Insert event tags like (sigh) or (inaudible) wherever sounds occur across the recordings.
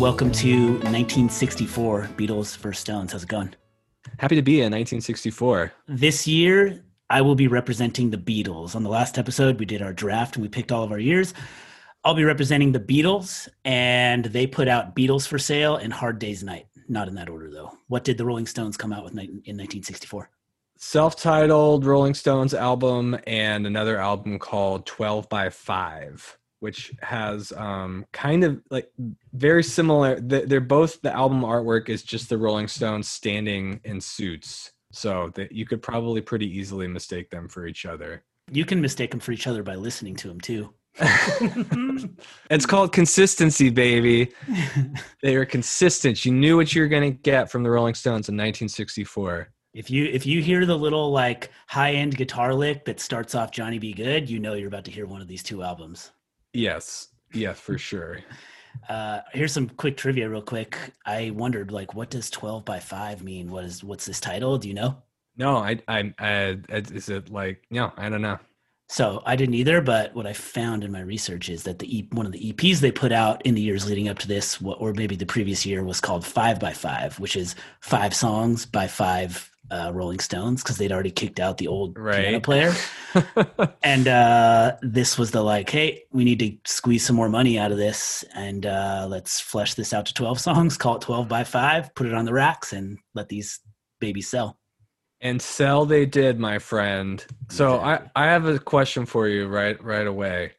Welcome to 1964 Beatles vs. Stones. How's it going? Happy to be in 1964. This year, I will be representing the Beatles. On the last episode, we did our draft and we picked all of our years. I'll be representing the Beatles, and they put out Beatles for Sale and Hard Day's Night. Not in that order, though. What did the Rolling Stones come out with in 1964? Self-titled Rolling Stones album and another album called 12 by 5, which has um, kind of like very similar. They're both the album artwork is just the Rolling Stones standing in suits, so that you could probably pretty easily mistake them for each other. You can mistake them for each other by listening to them too. (laughs) (laughs) it's called consistency, baby. they were consistent. You knew what you were going to get from the Rolling Stones in 1964. If you if you hear the little like high end guitar lick that starts off Johnny B. Goode, you know you're about to hear one of these two albums. Yes, yeah, for sure. (laughs) Uh, here's some quick trivia, real quick. I wondered, like, what does 12 by 5 mean? What is what's this title? Do you know? No, I, I, I is it like no, I don't know. So I didn't either, but what I found in my research is that the e- one of the EPs they put out in the years leading up to this, or maybe the previous year, was called Five by Five, which is five songs by five uh, Rolling Stones because they'd already kicked out the old right. piano player, (laughs) and uh, this was the like, hey, we need to squeeze some more money out of this, and uh, let's flesh this out to twelve songs, call it twelve by five, put it on the racks, and let these babies sell. And sell they did, my friend. So I, I have a question for you right right away.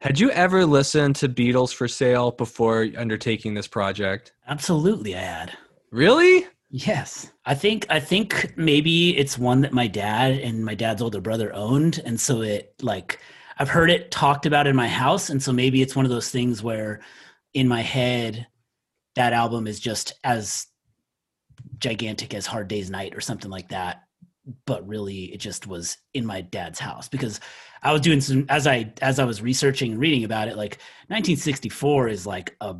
Had you ever listened to Beatles for Sale before undertaking this project? Absolutely, I had. Really? Yes. I think I think maybe it's one that my dad and my dad's older brother owned and so it like I've heard it talked about in my house and so maybe it's one of those things where in my head that album is just as gigantic as Hard Day's Night or something like that. But really, it just was in my dad's house because I was doing some as I as I was researching and reading about it. Like 1964 is like a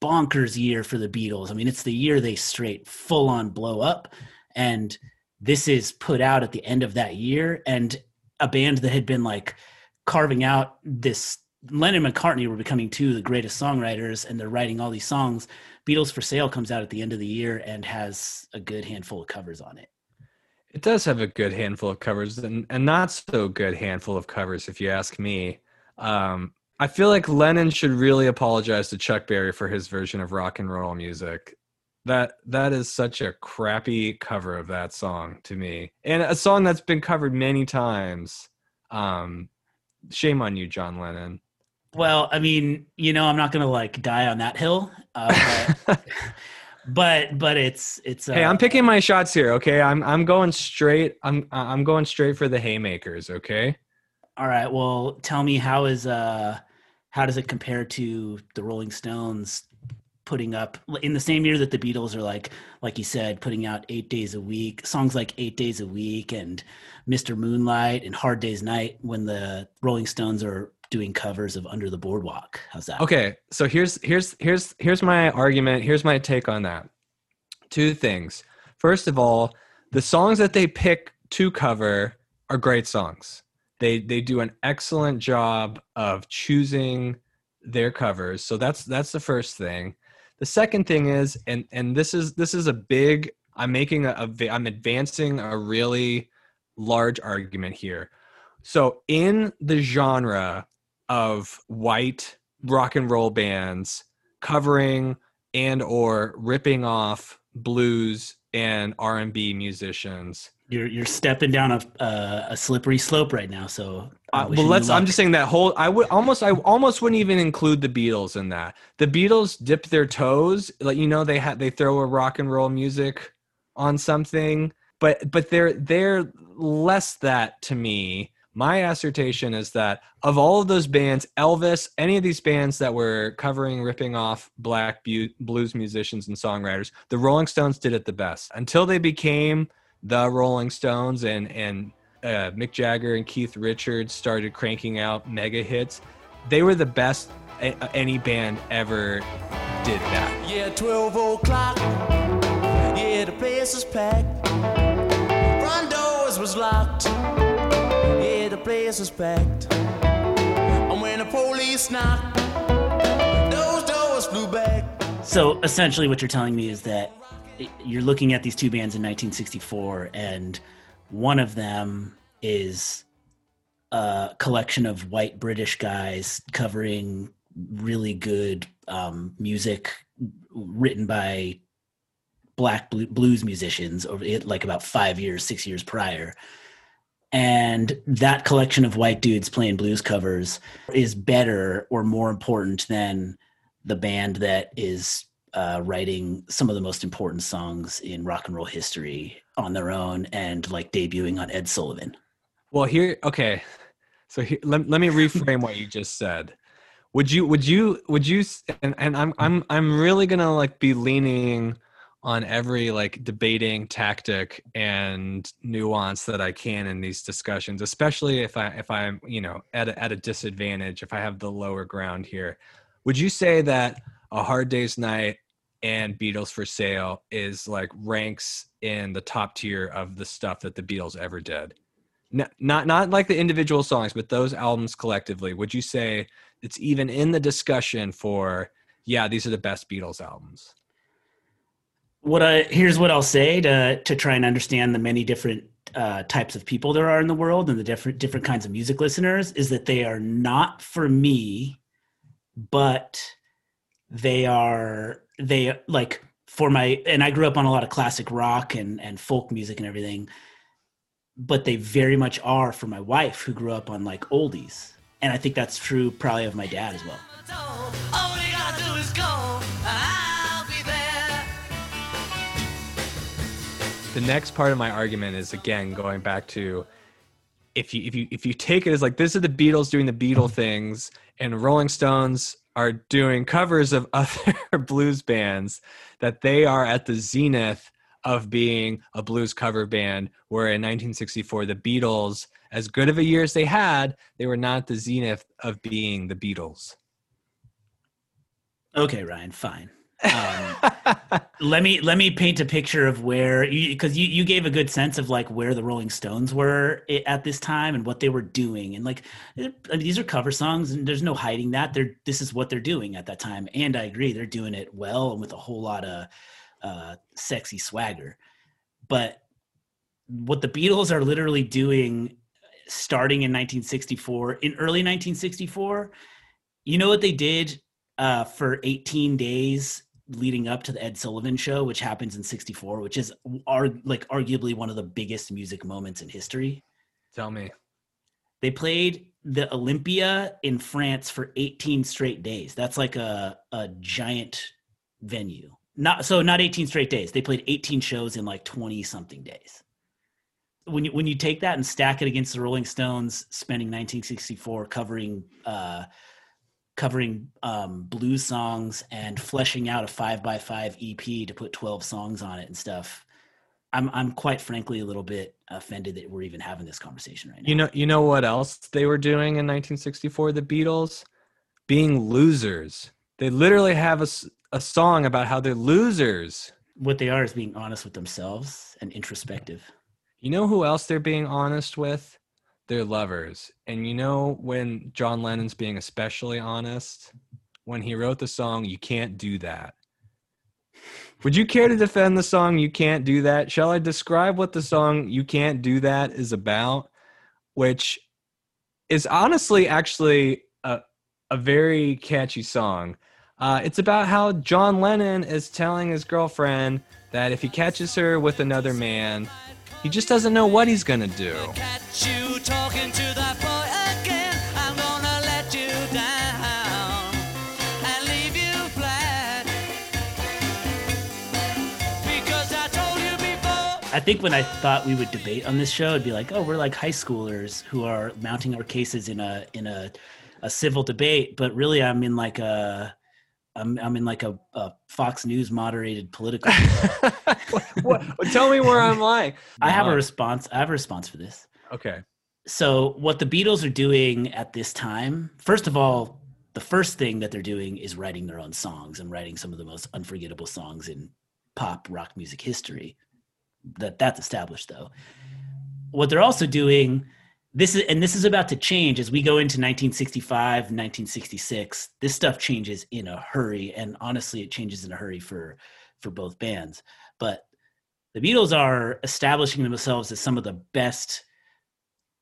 bonkers year for the Beatles. I mean, it's the year they straight full on blow up, and this is put out at the end of that year. And a band that had been like carving out this Lennon and McCartney were becoming two of the greatest songwriters, and they're writing all these songs. Beatles for Sale comes out at the end of the year and has a good handful of covers on it. It does have a good handful of covers and a not so good handful of covers, if you ask me. Um, I feel like Lennon should really apologize to Chuck Berry for his version of rock and roll music. That that is such a crappy cover of that song to me, and a song that's been covered many times. Um, shame on you, John Lennon. Well, I mean, you know, I'm not gonna like die on that hill, uh, but, (laughs) but but it's it's. Uh, hey, I'm picking my shots here. Okay, I'm I'm going straight. I'm I'm going straight for the haymakers. Okay. All right. Well, tell me how is uh how does it compare to the Rolling Stones putting up in the same year that the Beatles are like like you said putting out 8 days a week songs like 8 days a week and Mr. Moonlight and Hard Day's Night when the Rolling Stones are doing covers of Under the Boardwalk. How's that? Okay, so here's here's here's here's my argument. Here's my take on that. Two things. First of all, the songs that they pick to cover are great songs. They they do an excellent job of choosing their covers. So that's that's the first thing. The second thing is, and and this is this is a big. I'm making a, a I'm advancing a really large argument here. So in the genre of white rock and roll bands covering and or ripping off blues and R&B musicians. You're you're stepping down a uh, a slippery slope right now. So uh, well, let's. I'm just saying that whole. I would almost. I almost wouldn't even include the Beatles in that. The Beatles dip their toes. Like you know, they had they throw a rock and roll music on something, but but they're they're less that to me my assertion is that of all of those bands, Elvis, any of these bands that were covering, ripping off black bu- blues musicians and songwriters, the Rolling Stones did it the best until they became the Rolling Stones and and uh, Mick Jagger and Keith Richards started cranking out mega hits. They were the best a- any band ever did that. Yeah, 12 o'clock. Yeah, the place was packed. Front doors was locked Yeah, the place was packed. And when the police knocked, those doors flew back. So essentially, what you're telling me is that you're looking at these two bands in 1964, and one of them is a collection of white British guys covering really good um, music written by black blues musicians over like about five years, six years prior. And that collection of white dudes playing blues covers is better or more important than the band that is uh, writing some of the most important songs in rock and roll history on their own and like debuting on Ed Sullivan. Well, here, okay. So here, let, let me reframe what you just said. Would you, would you, would you, and, and I'm, I'm, I'm really gonna like be leaning on every like debating tactic and nuance that I can in these discussions, especially if I if I'm you know at a, at a disadvantage if I have the lower ground here. Would you say that a Hard Day's Night and Beatles for Sale is like ranks in the top tier of the stuff that the Beatles ever did? Not not not like the individual songs, but those albums collectively. Would you say it's even in the discussion for yeah, these are the best Beatles albums? what I here's what I'll say to to try and understand the many different uh, types of people there are in the world and the different different kinds of music listeners is that they are not for me, but they are they like for my and I grew up on a lot of classic rock and and folk music and everything, but they very much are for my wife who grew up on like oldies, and I think that's true probably of my dad as well. the next part of my argument is again going back to if you if you if you take it as like this is the Beatles doing the Beatle things and Rolling Stones are doing covers of (laughs) other blues bands that they are at the zenith of being a blues cover band where in 1964 the Beatles as good of a year as they had they were not the zenith of being the Beatles. Okay, Ryan, fine. Um, (laughs) let me let me paint a picture of where because you, you, you gave a good sense of like where the Rolling Stones were at this time and what they were doing. And like I mean, these are cover songs and there's no hiding that. They're this is what they're doing at that time. And I agree they're doing it well and with a whole lot of uh, sexy swagger. But what the Beatles are literally doing starting in 1964 in early 1964 you know what they did uh, for 18 days leading up to the Ed Sullivan show, which happens in 64, which is are like arguably one of the biggest music moments in history. Tell me. They played the Olympia in France for 18 straight days. That's like a, a giant venue. Not so not 18 straight days. They played 18 shows in like 20 something days. When you when you take that and stack it against the Rolling Stones spending 1964 covering uh covering um, blues songs and fleshing out a five by five EP to put 12 songs on it and stuff. I'm I'm quite frankly a little bit offended that we're even having this conversation right now. You know, you know what else they were doing in 1964? The Beatles being losers. They literally have a, a song about how they're losers. What they are is being honest with themselves and introspective. You know who else they're being honest with? They're lovers. And you know when John Lennon's being especially honest, when he wrote the song "You Can't Do That," Would you care to defend the song You Can't Do That? Shall I describe what the song You Can't Do That is about? Which is honestly actually a, a very catchy song. Uh, it's about how John Lennon is telling his girlfriend that if he catches her with another man, he just doesn't know what he's going to do. Catch you talking to that boy again. I'm gonna let you down and leave you flat. Because I told you before. I think when I thought we would debate on this show, it'd be like, oh, we're like high schoolers who are mounting our cases in a in a a civil debate, but really, I'm in like a I'm I'm in like a, a Fox News moderated political. (laughs) what, what- tell me where I'm lying. I have a response. I have a response for this. Okay. So what the Beatles are doing at this time, first of all, the first thing that they're doing is writing their own songs and writing some of the most unforgettable songs in pop rock music history. That that's established though. What they're also doing this is and this is about to change as we go into 1965 1966 this stuff changes in a hurry and honestly it changes in a hurry for for both bands. But the beatles are establishing themselves as some of the best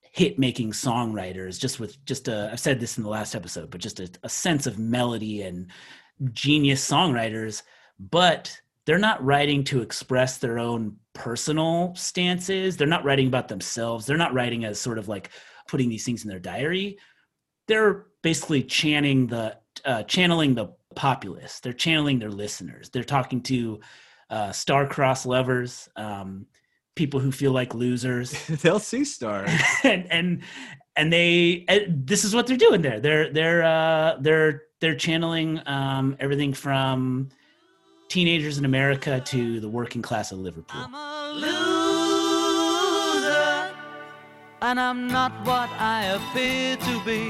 hit making songwriters just with just a i've said this in the last episode but just a, a sense of melody and genius songwriters but they're not writing to express their own personal stances. They're not writing about themselves. They're not writing as sort of like putting these things in their diary. They're basically chanting the uh, channeling the populace. They're channeling their listeners. They're talking to uh, star-crossed lovers um, people who feel like losers. (laughs) They'll see stars. (laughs) and and and they and this is what they're doing there. They're they're uh they're they're channeling um everything from teenagers in america to the working class of liverpool I'm a loser, and I'm not what I appear to be.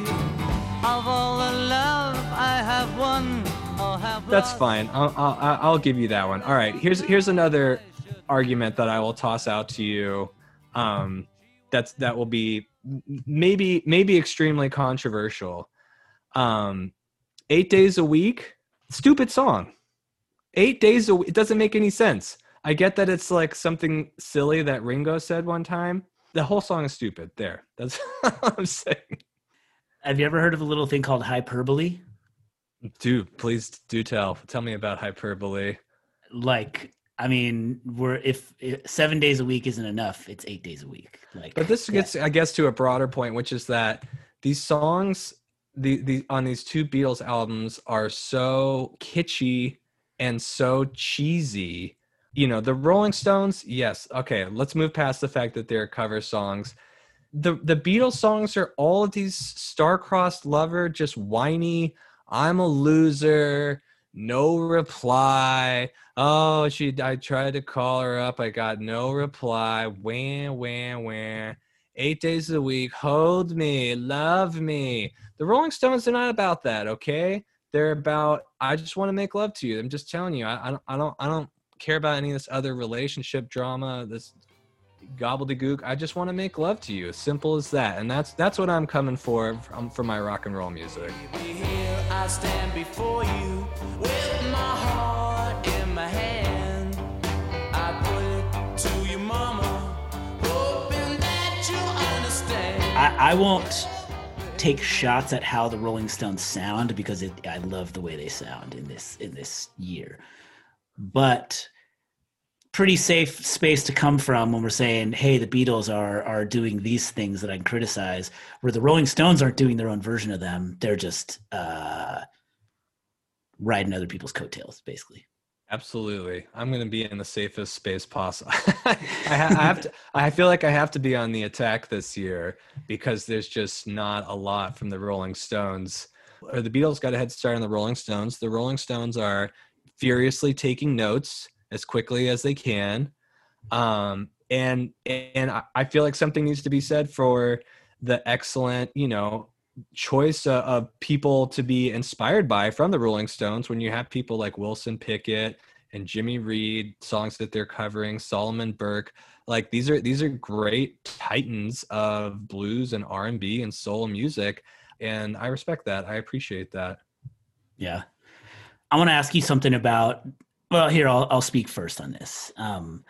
Of all the love I have won or have That's lost, fine. I'll, I'll I'll give you that one. All right. Here's here's another argument that I will toss out to you. Um, that's that will be maybe maybe extremely controversial. Um, eight days a week, stupid song. Eight days a week. It doesn't make any sense. I get that it's like something silly that Ringo said one time. The whole song is stupid. There. That's (laughs) what I'm saying. have you ever heard of a little thing called hyperbole Dude, please do tell. Tell me about hyperbole. like i mean we're if, if seven days a week isn't enough it's eight days a week like But this yeah. gets, I guess, to a broader point, which is that these songs, the the on these two Beatles albums, are so kitschy and so cheesy. You know, the Rolling Stones, yes, okay. Let's move past the fact that they're cover songs. The the Beatles songs are all of these star-crossed lover, just whiny. I'm a loser. No reply. Oh, she. I tried to call her up. I got no reply. Wham, wham, wham. Eight days a week. Hold me. Love me. The Rolling Stones are not about that. Okay, they're about. I just want to make love to you. I'm just telling you. I, I don't. I don't. I don't care about any of this other relationship drama. This gobbledygook. I just want to make love to you. As Simple as that. And that's that's what I'm coming for from for my rock and roll music. I stand before you with my heart in my hand. I put it to your mama, hoping that you understand. I, I won't take shots at how the Rolling Stones sound because it, I love the way they sound in this in this year. But pretty safe space to come from when we're saying, "Hey, the Beatles are are doing these things that I can criticize," where the Rolling Stones aren't doing their own version of them. They're just uh, riding other people's coattails, basically. Absolutely. I'm going to be in the safest space possible. (laughs) I, ha- I have to I feel like I have to be on the attack this year because there's just not a lot from the Rolling Stones. Or the Beatles got a head start on the Rolling Stones. The Rolling Stones are furiously taking notes as quickly as they can. Um and and I- I feel like something needs to be said for the excellent, you know, choice uh, of people to be inspired by from the Rolling Stones when you have people like Wilson Pickett and Jimmy Reed songs that they're covering Solomon Burke like these are these are great titans of blues and R&B and soul music and I respect that I appreciate that Yeah. I want to ask you something about Well, here I'll I'll speak first on this. Um,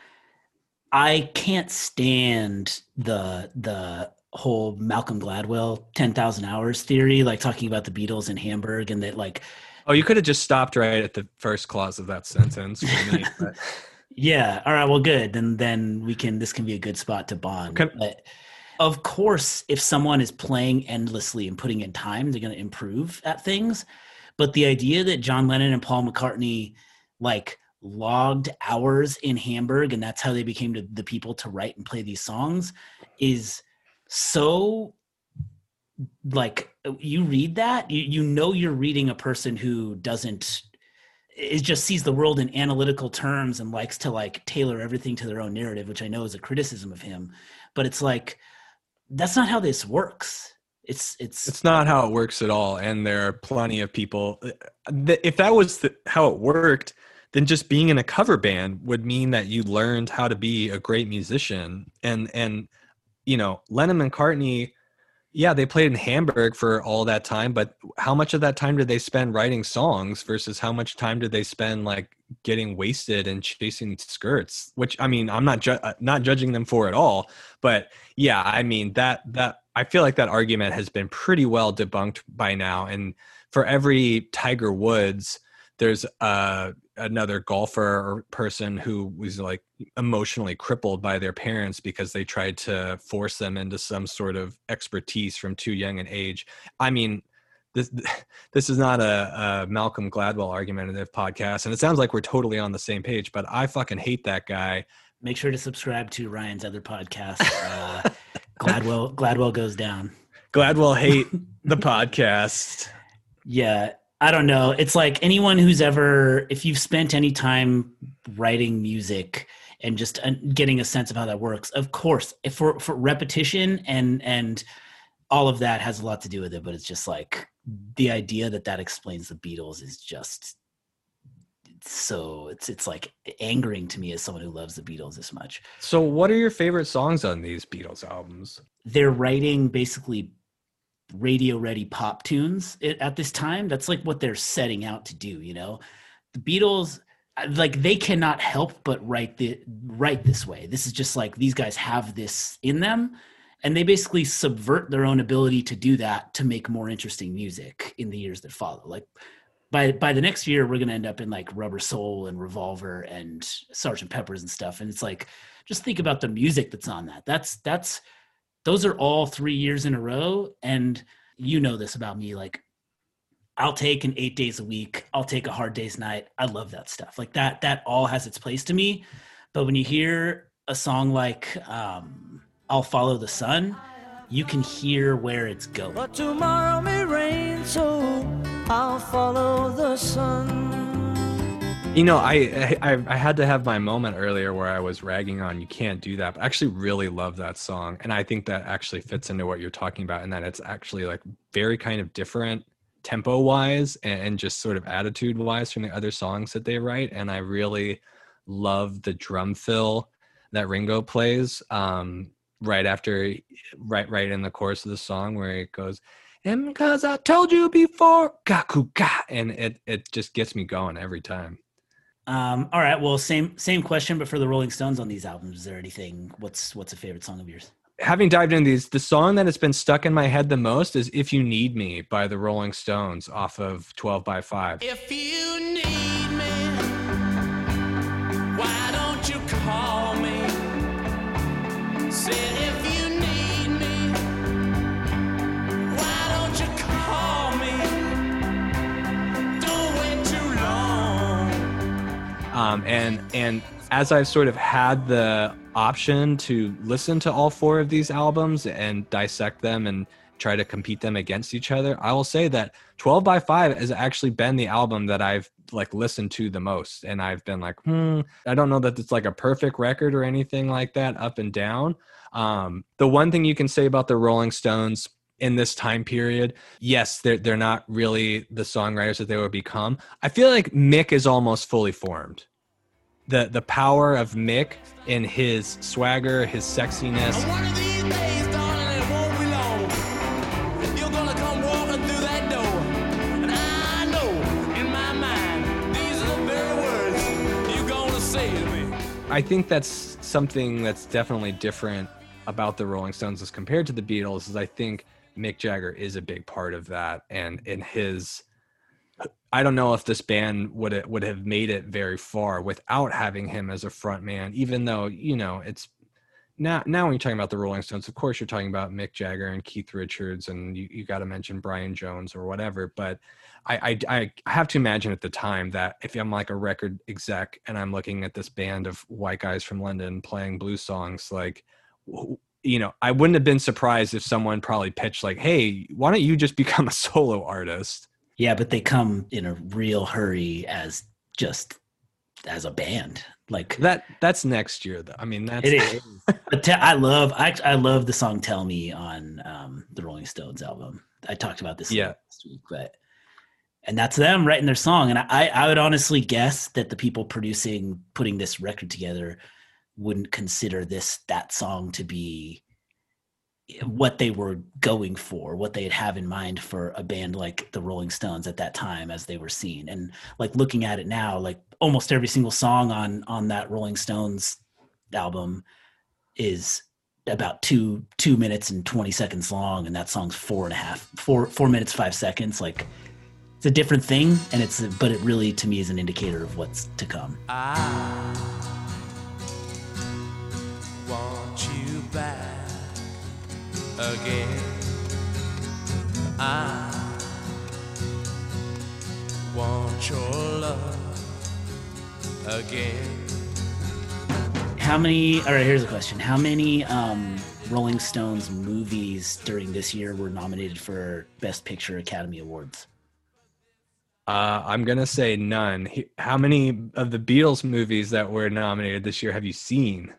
I can't stand the the whole Malcolm Gladwell ten thousand hours theory, like talking about the Beatles in Hamburg, and that like Oh, you could have just stopped right at the first clause of that sentence for me. (laughs) but- Yeah. All right. Well, good. Then then we can. This can be a good spot to bond. Can- but of course, if someone is playing endlessly and putting in time, they're going to improve at things. But the idea that John Lennon and Paul McCartney like logged hours in Hamburg and that's how they became the, the people to write and play these songs is so like you read that you, you know you're reading a person who doesn't it just sees the world in analytical terms and likes to like tailor everything to their own narrative which i know is a criticism of him but it's like that's not how this works it's it's It's not how it works at all. And there are plenty of people. uh, If that was the, how it worked, then just being in a cover band would mean that you learned how to be a great musician. And and you know, Lennon and McCartney, yeah, they played in Hamburg for all that time, but how much of that time did they spend writing songs versus how much time did they spend like getting wasted and chasing skirts? Which I mean, I'm not ju- uh, not judging them for at all, but yeah, I mean that that I feel like that argument has been pretty well debunked by now. And for every Tiger Woods, there's uh, another golfer or person who was like emotionally crippled by their parents because they tried to force them into some sort of expertise from too young an age. I mean, this (laughs) this is not a, a Malcolm Gladwell argumentative podcast, and it sounds like we're totally on the same page. But I fucking hate that guy. make sure to subscribe to ryan's other podcast uh, gladwell gladwell goes down (laughs) Gladwell hate the podcast. (laughs) Yeah, I don't know. It's like anyone who's ever, if you've spent any time writing music and just uh, getting a sense of how that works, of course, if for for repetition and and all of that has a lot to do with it. But it's just like the idea that that explains the Beatles is just so it's it's like angering to me as someone who loves the Beatles this much. So, what are your favorite songs on these Beatles albums? they're writing basically radio ready pop tunes at, this time. That's like what they're setting out to do you know? The beatles uh, like they cannot help but write the write this way. This is just like these guys have this in them and they basically subvert their own ability to do that to make more interesting music in the years that follow. Like by by the next year we're going to end up in like rubber soul and revolver and sergeant peppers and stuff and it's like just think about the music that's on that. That's that's those are all three years in a row. And you know this about me like i'll take an eight days a week. I'll take a hard day's night. I love that stuff. Like that that all has its place to me. But when you hear a song like um, i'll follow the sun you can hear where it's going. But tomorrow may rain, so I'll follow the sun. You know, I, I I had to have my moment earlier where I was ragging on you can't do that. But I actually really love that song, and I think that actually fits into what you're talking about, and that it's actually like very kind of different tempo wise and, just sort of attitude wise from the other songs that they write. And I really love the drum fill that Ringo plays um, right after, right right in the chorus of the song where it goes. And because I told you before, gaku ga, and it it just gets me going every time. Um, all right well same same question but for the rolling stones on these albums is there anything what's what's a favorite song of yours having dived into these, the song that has been stuck in my head the most is "If You Need Me" by the Rolling Stones off of 12 by 5. If you need Um, and and as I've sort of had the option to listen to all four of these albums and dissect them and try to compete them against each other, I will say that 12 by 5 has actually been the album that I've like listened to the most. And I've been like, hmm, I don't know that it's like a perfect record or anything like that, up and down. Um, the one thing you can say about the Rolling Stones in this time period, yes, they're they're not really the songwriters that they would become. I feel like Mick is almost fully formed. The the power of Mick in his swagger, his sexiness, And one of these days, darling, it won't be long. You're gonna come walking through that door. And I know in my mind, these are the very words I think that's something that's definitely different about the Rolling Stones as compared to the Beatles. Is I think Mick Jagger is a big part of that, and in his, I don't know if this band would would have made it very far without having him as a front man. Even though you know it's now now when you're talking about the Rolling Stones, of course you're talking about Mick Jagger and Keith Richards, and you, you got to mention Brian Jones or whatever. But I, I I have to imagine at the time that if I'm like a record exec and I'm looking at this band of white guys from London playing blues songs, like you know, I wouldn't have been surprised if someone probably pitched like, "Hey, why don't you just become a (laughs) solo artist?" Yeah, but they come in a real hurry as just as a band. Like that. That's next year, though. I mean, that's it is. but te- I love I I love the song "Tell Me" on um, the Rolling Stones album. I talked about this Yeah. last week, but and that's them writing their song. And I I would honestly guess that the people producing putting this record together wouldn't consider this that song to be what they were going for, what they'd have in mind for a band like the Rolling Stones at that time as they were seen. And like looking at it now, like almost every single song on on that Rolling Stones album is about two two minutes and 20 seconds long and that song's four and a half four four minutes five seconds. Like it's a different thing and it's but it really to me is an indicator of what's to come. I want you back again. I want your love again. how many all right here's a question how many um rolling stones movies during this year were nominated for best picture academy awards Uh, I'm gonna say none. How many of the Beatles movies that were nominated this year have you seen?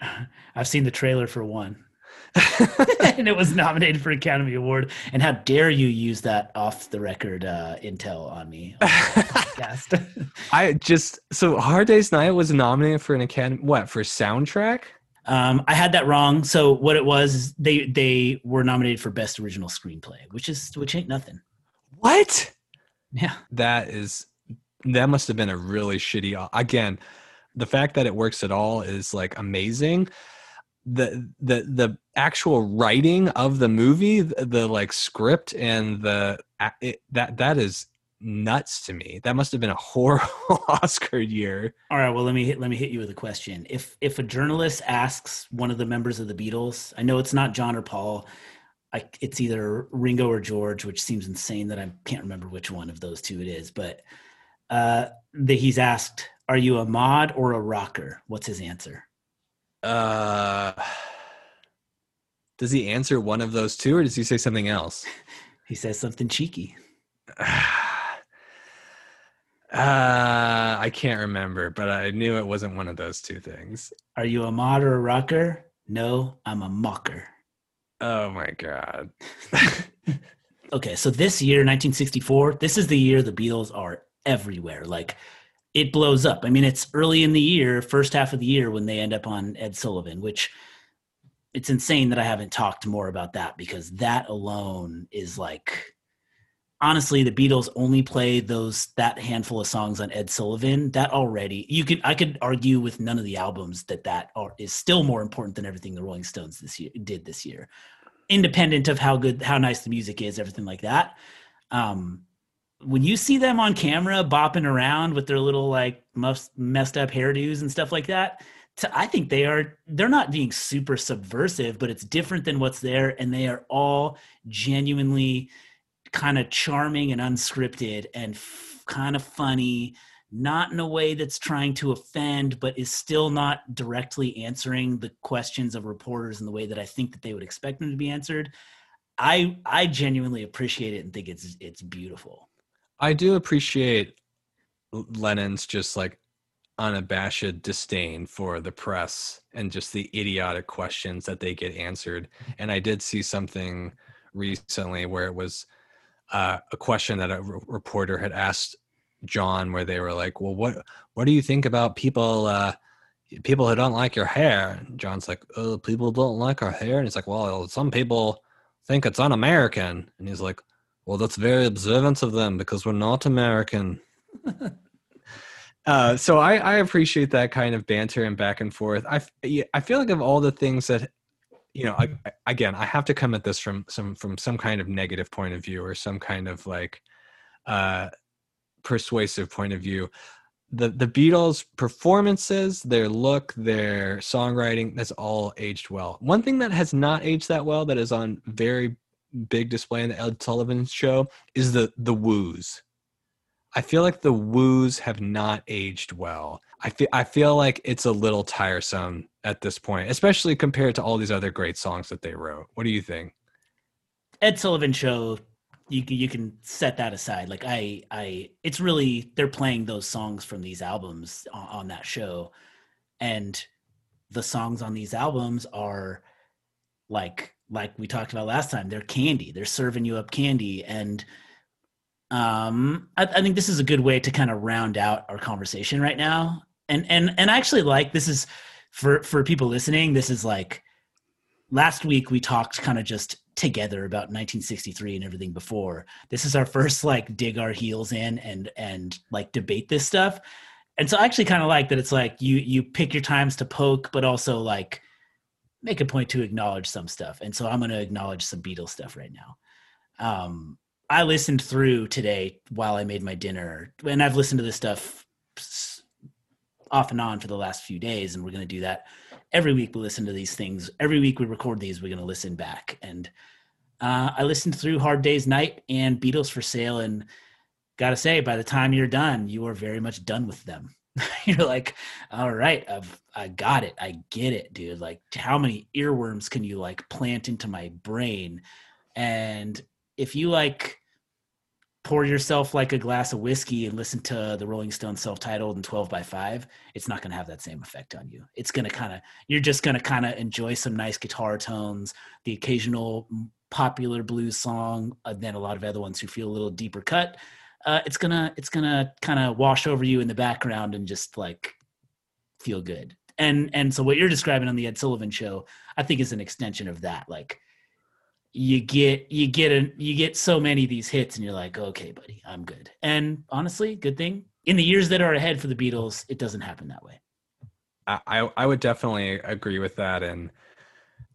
(laughs) i've seen the trailer for one (laughs) and it was nominated for academy award and how dare you use that off the record uh intel on me on podcast (laughs) (laughs) I just so Hard Day's Night was nominated for an Academy. What for soundtrack? Um, I had that wrong. So what it was, they they were nominated for best original screenplay, which is which ain't nothing. What? Yeah, That is that must have been a really shitty. Again, the fact that it works at all is like amazing. The the the actual writing of the movie, the, the like script and the it, that that is nuts to me. That must have been a horrible (laughs) Oscar year. All right. Well, let me hit, let me hit you with a question. If if a journalist asks one of the members of the Beatles, I know it's not John or Paul. I, it's either Ringo or George, which seems insane that I can't remember which one of those two it is. But uh, that he's asked, "Are you a mod or a rocker?" What's his answer? Uh, does he answer one of those two, or does he say something else? (laughs) He says something cheeky. (sighs) Uh, I can't remember, but I knew it wasn't one of those two things. Are you a mod or a rocker? No, I'm a mocker. Oh my god. (laughs) okay, so this year, 1964, this is the year the Beatles are everywhere. Like it blows up. I mean, it's early in the year, first half of the year when they end up on Ed Sullivan, which it's insane that I haven't talked more about that because that alone is like honestly the Beatles only play those that handful of songs on Ed Sullivan. That already you could I could argue with none of the albums that that are, is still more important than everything the Rolling Stones this year did this year independent of how good how nice the music is everything like that um when you see them on camera bopping around with their little like messed up hairdos and stuff like that to, i think they are they're not being super subversive but it's different than what's there and they are all genuinely kind of charming and unscripted and f- kind of funny not in a way that's trying to offend but is still not directly answering the questions of reporters in the way that i think that they would expect them to be answered. I i genuinely appreciate it and think it's it's beautiful I do appreciate Lennon's just like unabashed disdain for the press and just the idiotic questions that they get answered. And I did see something recently where it was uh, a question that a r- reporter had asked John, where they were like, "Well, what what do you think about people uh, people who don't like your hair?" And John's like, "Oh, people don't like our hair," and he's like, "Well, some people think it's un-American," and he's like, "Well, that's very observant of them because we're not American." (laughs) Uh, so I, I appreciate that kind of banter and back and forth. I, I feel like of all the things that you know, I- again, I have to come at this from some from some kind of negative point of view or some kind of like uh, persuasive point of view. The the Beatles' performances, their look, their songwriting, that's all aged well. One thing that has not aged that well, that is on very big display in the Ed Sullivan show, is the the woos. I feel like the woos have not aged well. I feel I feel like it's a little tiresome at this point, especially compared to all these other great songs that they wrote. What do you think? Ed Sullivan show, you can you can set that aside. Like I I it's really they're playing those songs from these albums on, on that show, and the songs on these albums are like like we talked about last time. They're candy. They're serving you up candy, and um, I, I think this is a good way to kind of round out our conversation right now. And and and I actually like this is for for people listening. This is like last week we talked kind of just together about 1963 and everything before this is our first like dig our heels in and and like debate this stuff and so i actually kind of like that it's like you you pick your times to poke but also like make a point to acknowledge some stuff and so i'm going to acknowledge some beatles stuff right now. Um i listened through today while i made my dinner and i've listened to this stuff off and on for the last few days and we're going to do that. Every week we listen to these things. Every week we record these we're going to listen back. And uh, i listened through hard days night and beatles for sale and gotta say by the time you're done you are very much done with them (laughs) you're like all right i've i got it i get it dude like how many earworms can you like plant into my brain and if you like pour yourself like a glass of whiskey and listen to the Rolling Stones self-titled and 12 by 5, it's not going to have that same effect on you. It's going to kind of you're just going to kind of enjoy some nice guitar tones, the occasional popular blues song, and then a lot of other ones who feel a little deeper cut. Uh, it's gonna it's gonna kind of wash over you in the background and just like feel good. And and so what you're describing on the Ed Sullivan show, I think is an extension of that. Like you get you get a you get so many of these hits and you're like okay buddy i'm good and honestly good thing in the years that are ahead for the beatles it doesn't happen that way I, I I would definitely agree with that. And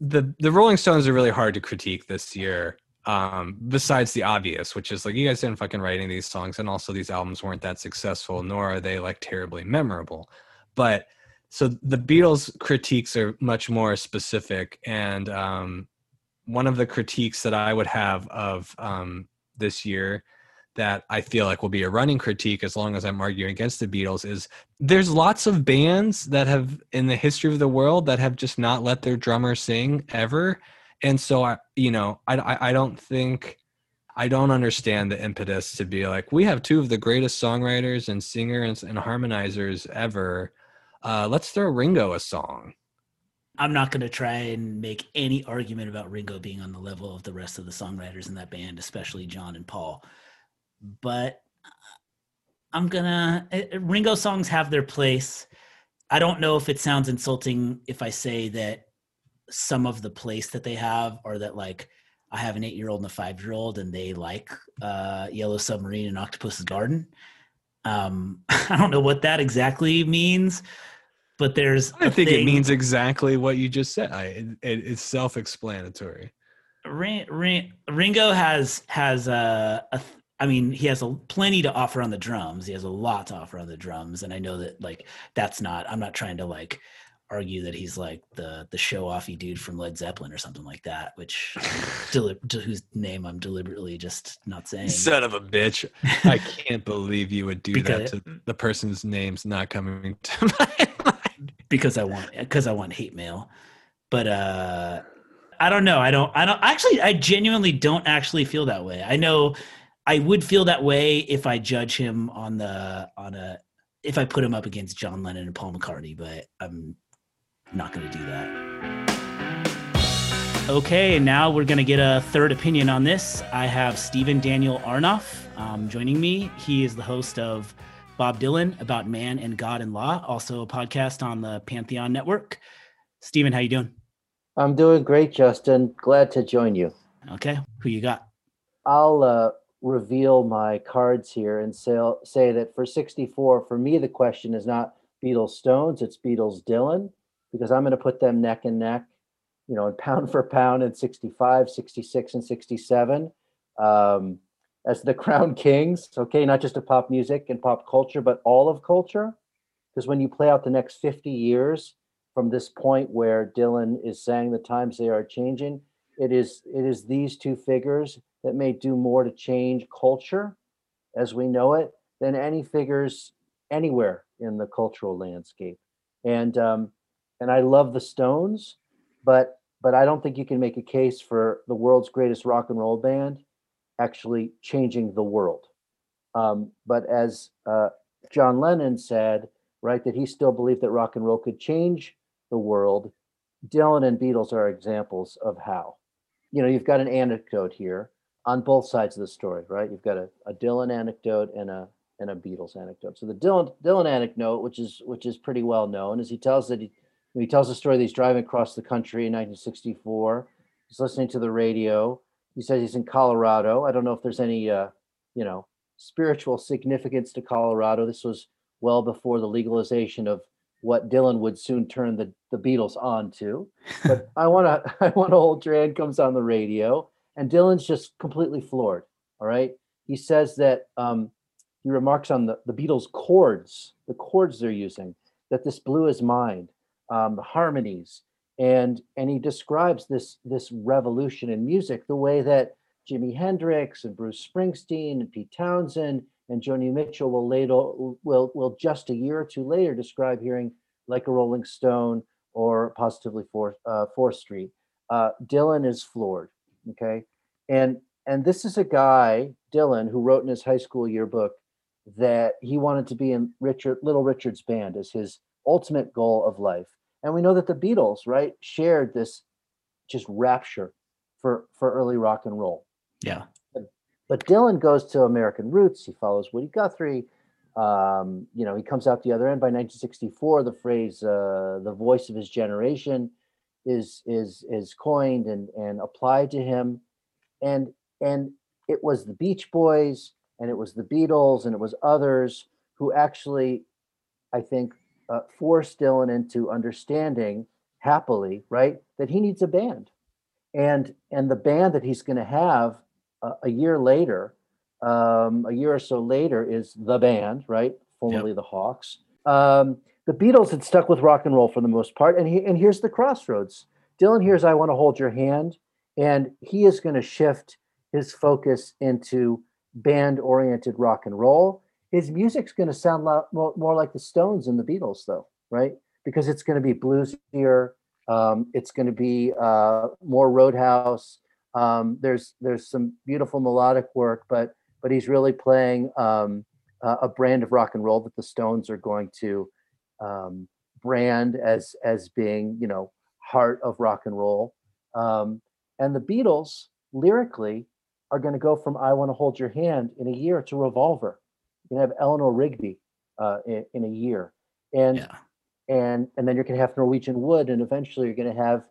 the the Rolling Stones are really hard to critique this year. Um, besides the obvious, which is like you guys didn't fucking write any of these songs, and also these albums weren't that successful, nor are they like terribly memorable. But so the Beatles critiques are much more specific, and um, one of the critiques that I would have of um, this year that I feel like will be a running critique as long as I'm arguing against the Beatles is there's lots of bands that have in the history of the world that have just not let their drummer sing ever. And so I, you know, I, I, don't think, I don't understand the impetus to be like, we have two of the greatest songwriters and singers and harmonizers ever. Uh, let's throw Ringo a song. i'm not going to try and make any argument about ringo being on the level of the rest of the songwriters in that band especially john and paul but i'm gonna uh, ringo songs have their place i don't know if it sounds insulting if i say that some of the place that they have or that like i have an eight year old and a five year old and they like uh, yellow submarine and octopus's garden um, (laughs) i don't know what that exactly means but there's I think it means exactly what you just said. I, it, it, it's self-explanatory. Ring, Ring, Ringo has has a, a I mean he has a plenty to offer on the drums. He has a lot to offer on the drums, and I know that like that's not. I'm not trying to like argue that he's like the the show offy dude from Led Zeppelin or something like that, which (laughs) deli- to whose name I'm deliberately just not saying. Son of a bitch. I can't believe you would do Because- that to the person's name's not coming (laughs) to my mind. because I want because I want hate mail. But uh I don't know. I don't I don't actually I genuinely don't actually feel that way. I know I would feel that way if I judge him on the on a if I put him up against John Lennon and Paul McCartney, but I'm not going to do that. Okay, and now we're going to get a third opinion on this. I have Stephen Daniel Arnoff um, joining me. He is the host of Bob Dylan about man and God and law, also a podcast on the Pantheon Network. Stephen, how you doing? I'm doing great, Justin. Glad to join you. Okay, who you got? I'll uh, reveal my cards here and say, say that for 64, for me, the question is not Beatles Stones, it's Beatles Dylan, because I'm going to put them neck and neck, you know, and (laughs) pound for pound in 65, 66, and 67 um, as the (laughs) crown kings, okay, not just of pop music and pop culture, but all of culture. Because when you play out the next 50 years from this point where Dylan is saying the times they are changing, it is it is these two figures that may do more to change culture as we know it than any figures anywhere in the cultural landscape. And um, and I love the Stones, but but I don't think you can make a case for the world's greatest rock and roll band actually changing the world. Um, but as uh, John Lennon said, right, that he still believed that rock and roll could change the world. Dylan and Beatles are examples of how. You know, you've got an anecdote here on both sides of the story, right? You've got a, a Dylan anecdote and a and a Beatles anecdote. So the Dylan Dylan anecdote, which is which is pretty well known, is he tells that he he tells a story that he's driving across the country in 1964. He's listening to the radio. He says he's in Colorado. I don't know if there's any uh, you know spiritual significance to Colorado. This was well before the legalization of what Dylan would soon turn the, the Beatles on to. (laughs) But I want to (laughs) I want to hold your hand comes on the radio and Dylan's just completely floored. All right. He says that um, he remarks on the, the Beatles' chords, the chords they're using, that this blew his mind, um, the harmonies, and and he describes this this revolution in music the way that Jimi Hendrix and Bruce Springsteen and Pete Townshend and Joni Mitchell will later will will just a year or two later describe hearing like a Rolling Stone or positively for uh, Fourth Street. Uh, Dylan is floored. Okay. And and this is a guy, Dylan, who wrote in his high school yearbook that he wanted to be in Richard Little Richard's band as his ultimate goal of life. And we know that the Beatles, right, shared this just rapture for for early rock and roll. Yeah. But, but Dylan goes to American roots. He follows Woody Guthrie. Um, you know, he comes out the other end by 1964. The phrase uh, "the voice of his generation" is is is coined and and applied to him and and it was the beach boys and it was the beatles and it was others who actually i think uh, forced dylan into understanding happily right that he needs a band and and the band that he's going to have uh, a year later um, a year or so later is the band right formerly yep. the hawks um, the Beatles had stuck with rock and roll for the most part, and he, and here's the crossroads. Dylan hears "I Want to Hold Your Hand," and he is going to shift his focus into band-oriented rock and roll. His music's going to sound lot, more, more like the Stones and the Beatles, though, right? Because it's going to be bluesier. Um, it's going to be uh, more Roadhouse. Um, there's there's some beautiful melodic work, but but he's really playing um, a brand of rock and roll that the Stones are going to um, brand as as being you know heart of rock and roll. Um, and the Beatles lyrically are going to go from "I Want to Hold Your Hand" in a year to "Revolver." You're going to have Eleanor Rigby uh, in, in, a year, and yeah. and and then you're going to have Norwegian Wood, and eventually you're going to have,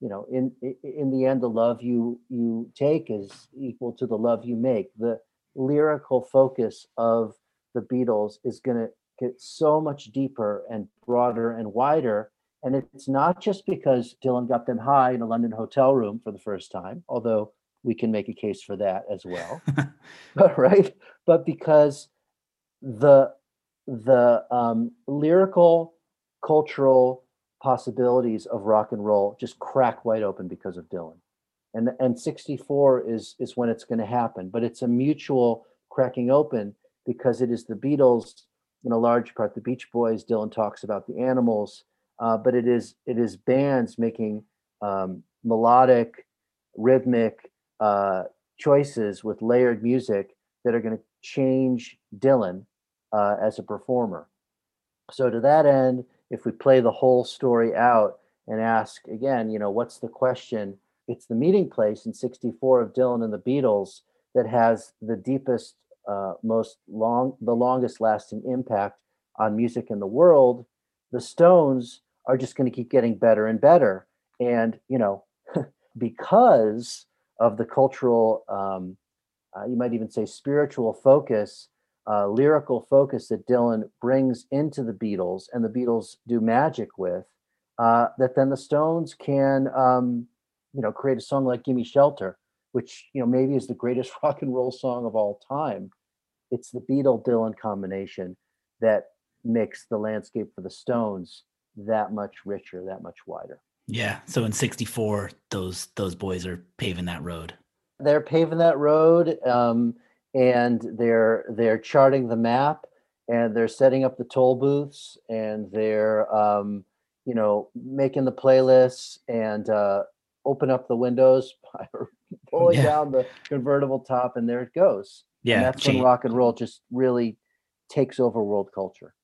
you know, in in the end, the love you you take is equal to the love you make. The lyrical focus of the Beatles is going to get so much deeper and broader and wider. And it's not just because Dylan got them high in a London hotel room for the first time, although we can make a case for that as well. but, (laughs) (laughs) right? But because the the um, lyrical, cultural possibilities of rock and roll just crack wide open because of Dylan. And and 64 is is when it's going to happen. But it's a mutual cracking open because it is the Beatles in a large part the Beach Boys. Dylan talks about the Animals, uh, but it is it is bands making um, melodic, rhythmic uh, choices with layered music that are going to change Dylan uh, as a performer. So to that end, if we play the whole story out and ask again, you know, what's the question? It's the meeting place in '64 of Dylan and the Beatles that has the deepest uh, most long, the longest lasting impact on music in the world, the Stones are just going to keep getting better and better. And, you know, (laughs) because of the cultural um, uh, you might even say spiritual focus, uh, lyrical focus that Dylan brings into the Beatles and the Beatles do magic with, uh, that then the Stones can, um, you know, create a song like "Gimme Shelter," which you know maybe is the greatest (laughs) rock and roll song of all time. It's the Beatle Dylan combination that makes the landscape for the Stones that much richer, that much wider. Yeah. So in '64, those those boys are paving that road. They're paving that road, um, and they're they're charting the map, and they're setting up the toll booths, and they're um, you know making the playlists and uh, open up the windows (laughs) by pulling Yeah. down the convertible top, and there it goes. Yeah. and that's cha- when rock and roll just really takes over world culture.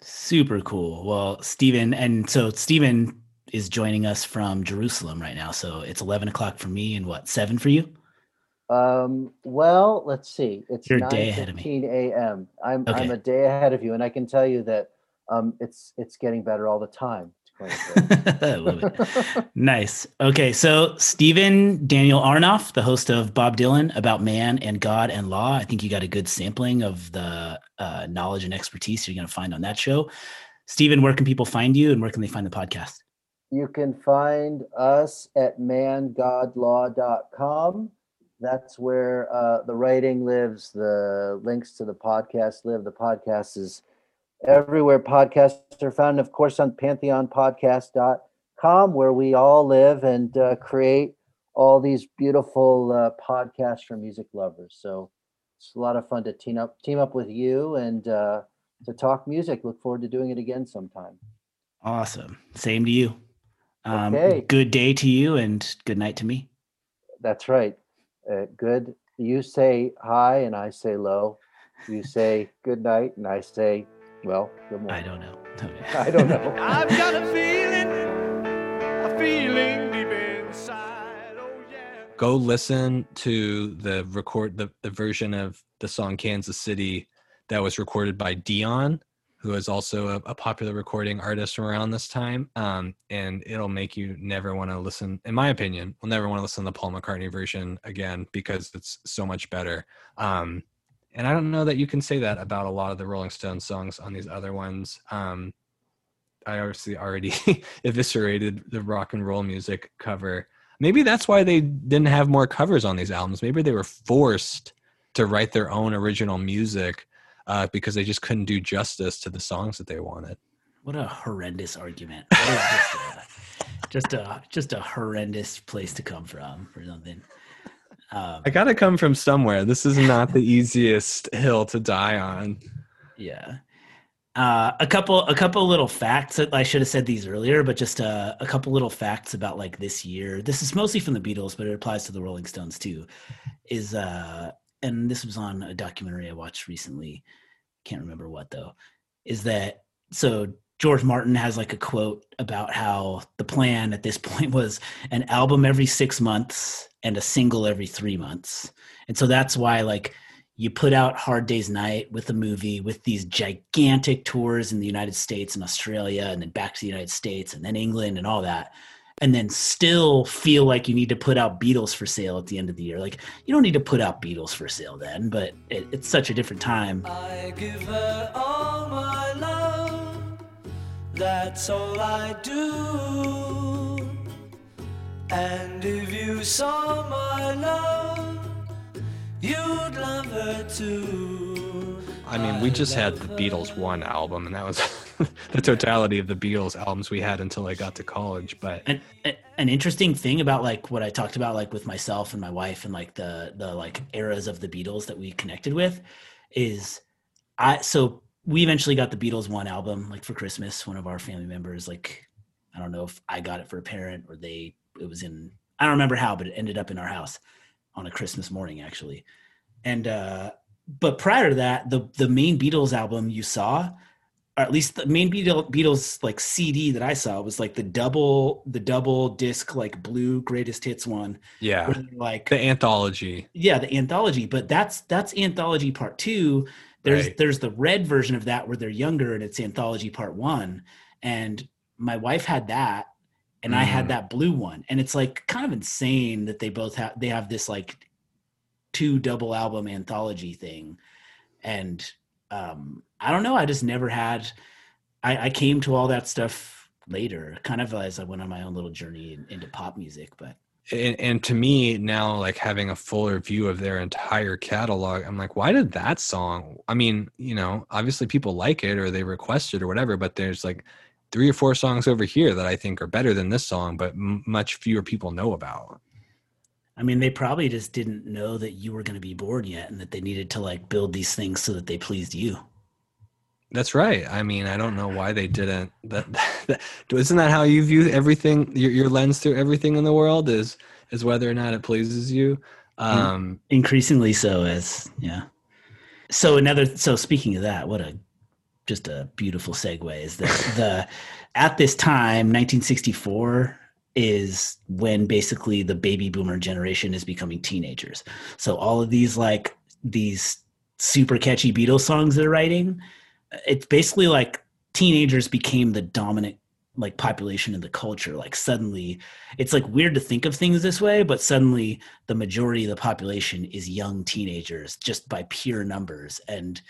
Super cool. Well, Stephen, and so Stephen is joining us from Jerusalem right now. So it's 11 o'clock for me and what, seven for you? Um, well, let's see. It's You're a day ahead of 9:15 a.m. I'm I'm a day ahead of you, and I can tell you that um, it's it's getting better all the time. to coin a (laughs) I love it. Nice. Okay. So, Stephen Daniel Arnoff, the host of Bob Dylan About Man and God and Law. I think you got a good sampling of the uh, knowledge and expertise you're going to find on that show. Stephen, where can people find you and where can they find the podcast? You can find us at mangodlaw.com. That's where uh, the writing lives, the links to the podcast live. The podcast is everywhere podcasts are found, and of course on pantheonpodcast.com, where we all live and uh, create all these beautiful uh, podcasts for music lovers. So it's a lot of fun to team up team up with you and uh, to talk music. Look forward to doing it again sometime. Awesome. Same to you. Um, Okay. Good day to you and good night to me. That's right. Uh, good. You say hi and I say low. You say good night and I say, well, good morning. I don't know. (laughs) (laughs) I don't know. I've got a feeling, a feeling deep inside. Oh yeah. go listen to the record the, the version of the song kansas city that was recorded by dion who is also a, a popular recording artist from around this time um, and it'll make you never want to listen in my opinion will never want to listen to the paul mccartney version again because it's so much better. Um, and i don't know that you can say that about a lot of the rolling stones songs on these other ones. Um, i obviously already (laughs) eviscerated the rock and roll music cover. Maybe that's why they didn't have more covers on these albums. Maybe they were forced to write their own original music uh, because they just couldn't do justice to the songs that they wanted. What a horrendous argument. Just, a, (laughs) just a just a horrendous place to come from for something. Um, I got to come from somewhere. This is not the easiest hill to die on. yeah. Uh, a couple a couple little facts that I should have said these earlier, but just uh, a couple little facts about like this year. This is mostly from the Beatles, but it applies to the Rolling Stones too. Is uh, and this was on a documentary I watched recently. Can't remember what though. Is that so? George Martin has like a quote about how the plan at this (laughs) point was an album every six months and a single every three months, and so that's why like you put out Hard Day's Night with a movie with these gigantic tours in the United States and Australia and then back to the United States and then England and all that. And then still feel like you need to put out Beatles for sale at the end of the year. Like you don't need to put out Beatles for sale then, but it, it's such a different time. I give her all my love. That's all I do. And if you saw my love, you'd love her too. I mean, we just had the Beatles one album, and that was (laughs) the totality of the Beatles albums we had until I got to college. But an, an interesting thing about like what I talked about like with myself and my wife and like the the like eras of the Beatles that we connected with is I so we eventually got the Beatles one album like for Christmas one of our family members like I don't know if I got it for a parent or they it was in I don't remember how but it ended up in our house on a Christmas morning actually and uh but prior to that the the main Beatles album you saw or at least the main Beatles, Beatles like CD that I saw was like the double the double disc like blue greatest hits one. yeah, like the anthology. yeah, the anthology, but that's that's anthology part two. There's Right. there's the red version of that where they're younger and it's anthology part one. And my wife had that and I Mm. had that blue one. And it's like kind of insane that they both have they have this like two double album anthology thing. And um, I don't know. I just never had. I, I came to all that stuff later, kind of as I went on my own little journey in, into pop music. But and, and to me now like having a fuller view of their entire catalog i'm like why did that song i mean you know obviously people like it or they request it or whatever but there's like three or four songs over here that i think are better than this song but m- much fewer people know about I mean, they probably just didn't know that you were going to be born yet and that they needed to like build these things so that they pleased you. That's right. I mean, I don't know why they didn't. That, (laughs) that isn't that how you view everything. Your, your lens through everything in the world is is whether or not it pleases you. Um, Increasingly so, as yeah. So another. So speaking of that, what a just a beautiful segue is that the (laughs) at this time, 1964 is when basically the baby boomer generation is becoming teenagers. So all of these like these super catchy Beatles songs they're writing it's basically like teenagers became the dominant like population in the culture like suddenly it's like weird to think of things this way but suddenly the majority of the population is young teenagers just by pure numbers and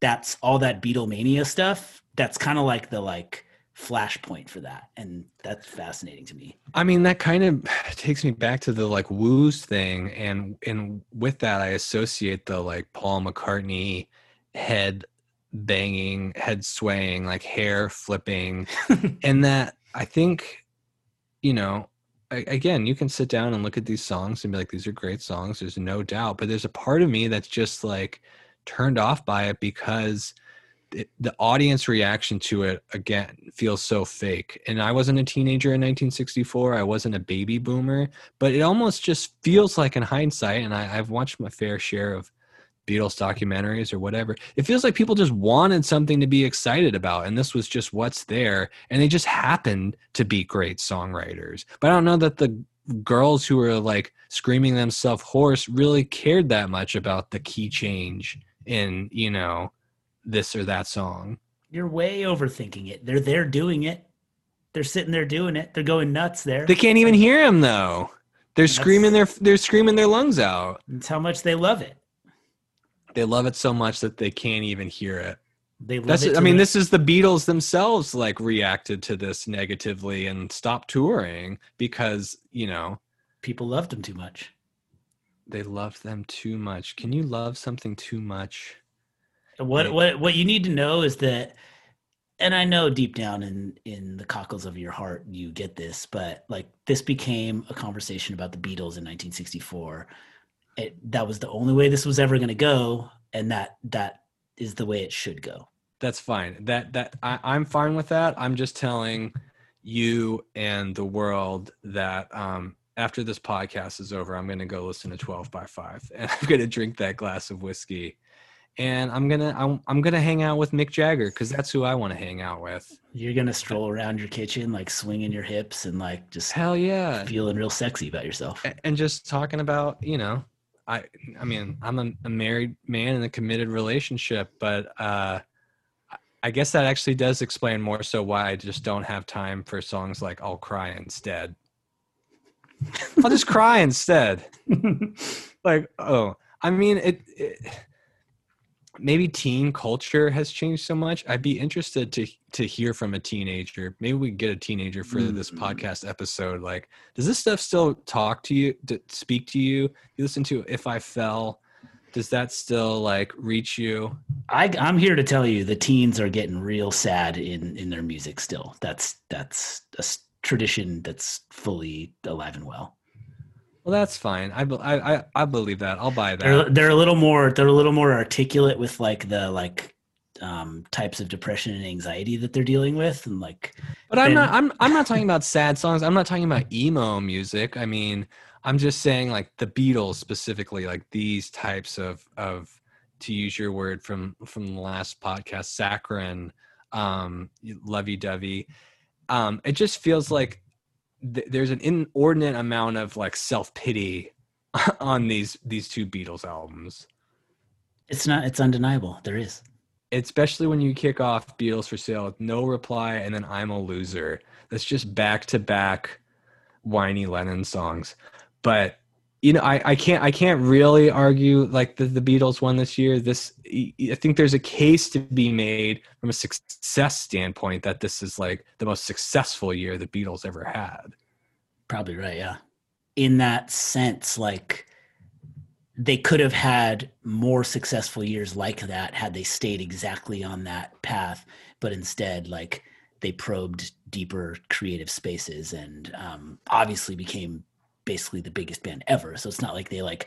that's all that beatlemania stuff that's kind of like the like flashpoint for that and that's fascinating to me I mean, that kind of (sighs) takes me back to the like woos thing, and and with that, I associate the like Paul McCartney head banging, head swaying, like hair flipping, (laughs) and that I think, you know, a- again, you can sit down and look at these songs and be like, these are great songs. There's no doubt, but there's a part of me that's just like turned off by it because the audience reaction to it again feels so fake. And I wasn't a teenager in 1964. I wasn't a baby boomer, but it almost just feels like in hindsight, and I, I've watched my fair share of Beatles documentaries or whatever. It feels like people just wanted something to be excited about, and this was just what's there, and they just happened to be great songwriters. But I don't know that the girls who were like screaming themselves hoarse really cared that much about the key change in you know this or that song. you're way overthinking it they're there doing it they're sitting there doing it they're going nuts there They can't even hear him though. They're That's- screaming their they're screaming their lungs out. it's how much they love it They love it so much that they can't even hear it. they love That's it I mean the- this is the Beatles themselves like reacted to this negatively and stopped touring because, you know, people loved them too much they loved them too much. Can you love something too much? What Right. what what you need to know is that, and I know deep down in in the cockles of your heart you get this, but like this became a conversation about the Beatles in 1964. It, that was the only way this was ever going to go, and that that is the way it should go. That's fine. That that I, I'm fine with that. I'm just telling you and the world that um after this podcast is over, I'm gonna go listen to 12 by 5 (laughs) and I'm gonna drink that glass of whiskey. And I'm gonna I'm, I'm gonna hang out with Mick Jagger because that's who I want to hang out with. You're gonna stroll around your kitchen like swinging your hips and like just Hell yeah! feeling real sexy about yourself. And just talking about you know, I I mean I'm a, a married man in a committed relationship, but uh, I- guess that actually does explain more so why I just don't have time for songs like "I'll Cry" instead. I'll just cry instead. (laughs) Like, oh, I mean, it, it. Maybe teen culture has changed so much. I'd be interested to to hear from a teenager. Maybe we could get a teenager for this Mm. podcast episode. Like, does this stuff still talk to you? To speak to you? You listen to "If I Fell." Does that still like reach you? I, I'm here to tell you the teens are getting real sad in in their music still. That's that's a tradition that's fully alive and well. Well, that's fine. I, I, I, I believe that. I'll buy that. They're they're a little more they're a little more articulate with like the like um types of depression and anxiety that they're dealing with and like But I'm not. I'm. I'm not talking about sad songs. I'm not talking about emo music. I mean, I'm just saying like the Beatles specifically, like these types of of to use your word from from the last podcast, saccharine, um, lovey dovey. Um, it just feels like th- there's an inordinate amount of like self pity (laughs) on these these two Beatles albums. it's not it's undeniable. There is. especially when you kick off Beatles for Sale with no reply and then I'm a loser. That's just back to back whiny Lennon songs. But you know, I, I can't I can't really argue like the, the Beatles won this year. This I think there's a case to be made from a success standpoint that this is like the most successful year the Beatles ever had. Probably right, yeah. In that sense, like they could have had more successful years like that had they stayed exactly on that path, but instead, like they probed deeper creative spaces and um, obviously became basically the biggest band ever. So it's not like they like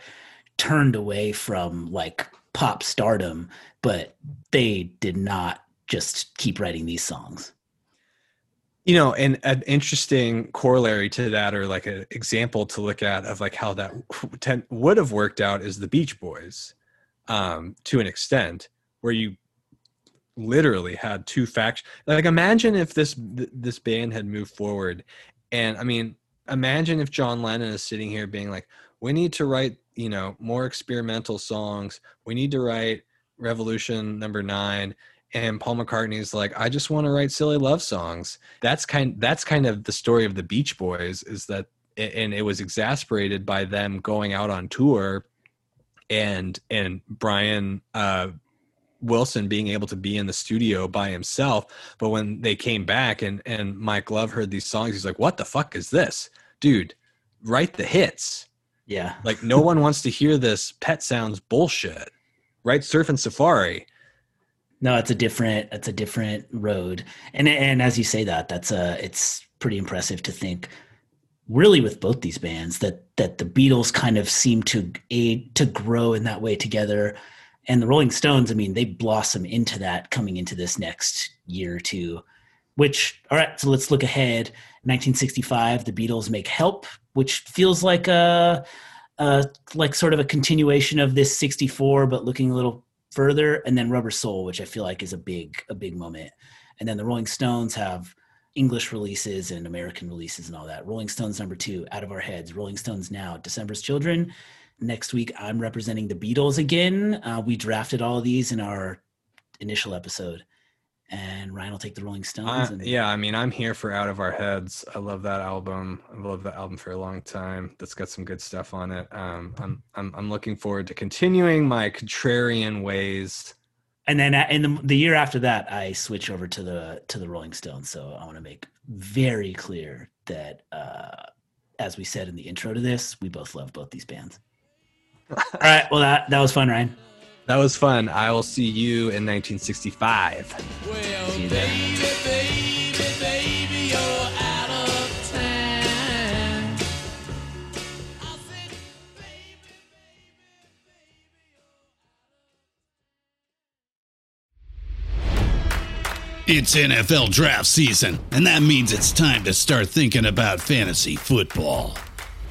turned away from like pop stardom, but they did not just keep writing these songs. You know, and an interesting corollary to that, or like an example to look at of like how that would have worked out, is the Beach Boys, um, to an extent, where you literally had two factions. Like, imagine if this this band had moved forward, and I mean, imagine if John Lennon is sitting here being like, we need to write, you know, more experimental songs. We need to write Revolution number nine. And Paul McCartney's like, I just want to write silly love songs. That's kind that's kind of the story of the Beach Boys, is that and it was exasperated by them going out on tour and and Brian uh Wilson being able to be in the studio by himself. But when they came back and and Mike Love heard these songs, he's like, "What the fuck is this, dude? Write the hits." Yeah, like no one wants to hear this Pet Sounds bullshit. Write Surfin' Safari. No, it's a different it's a different road, and and as you say that, that's a it's pretty impressive to think really with both these bands that that the Beatles kind of seem to aid to grow in that way together and the Rolling Stones, I mean, they blossom into that coming into this next year or two. Which, all right, so let's look ahead. 1965, the Beatles make Help, which feels like a, a like sort of a continuation of this 64, but looking a little further. And then Rubber Soul, which I feel like is a big a big moment. And then the Rolling Stones have English releases and American releases and all that. Rolling Stones number two, Out of Our Heads. Rolling Stones now, December's Children next week I'm representing the Beatles again. Uh, we drafted all of these in our initial episode, and Ryan will take the Rolling Stones. Uh, and- yeah, I mean, I'm here for Out of Our Heads. I love that album. I love that album for a long time. That's got some good stuff on it. Um, I'm I'm I'm looking forward to continuing my contrarian ways. And then uh, in the, the year after that, I switch over to the to the Rolling Stones. So I want to make very clear that, uh, as we said in the intro to this, we both love both these bands. All right. Well, that that was fun, Ryan. That was fun. I will see you in 1965. Well, See you there. baby, baby, baby, you're out of time. I said, baby, It's NFL draft season, and that means it's time to start thinking about fantasy football.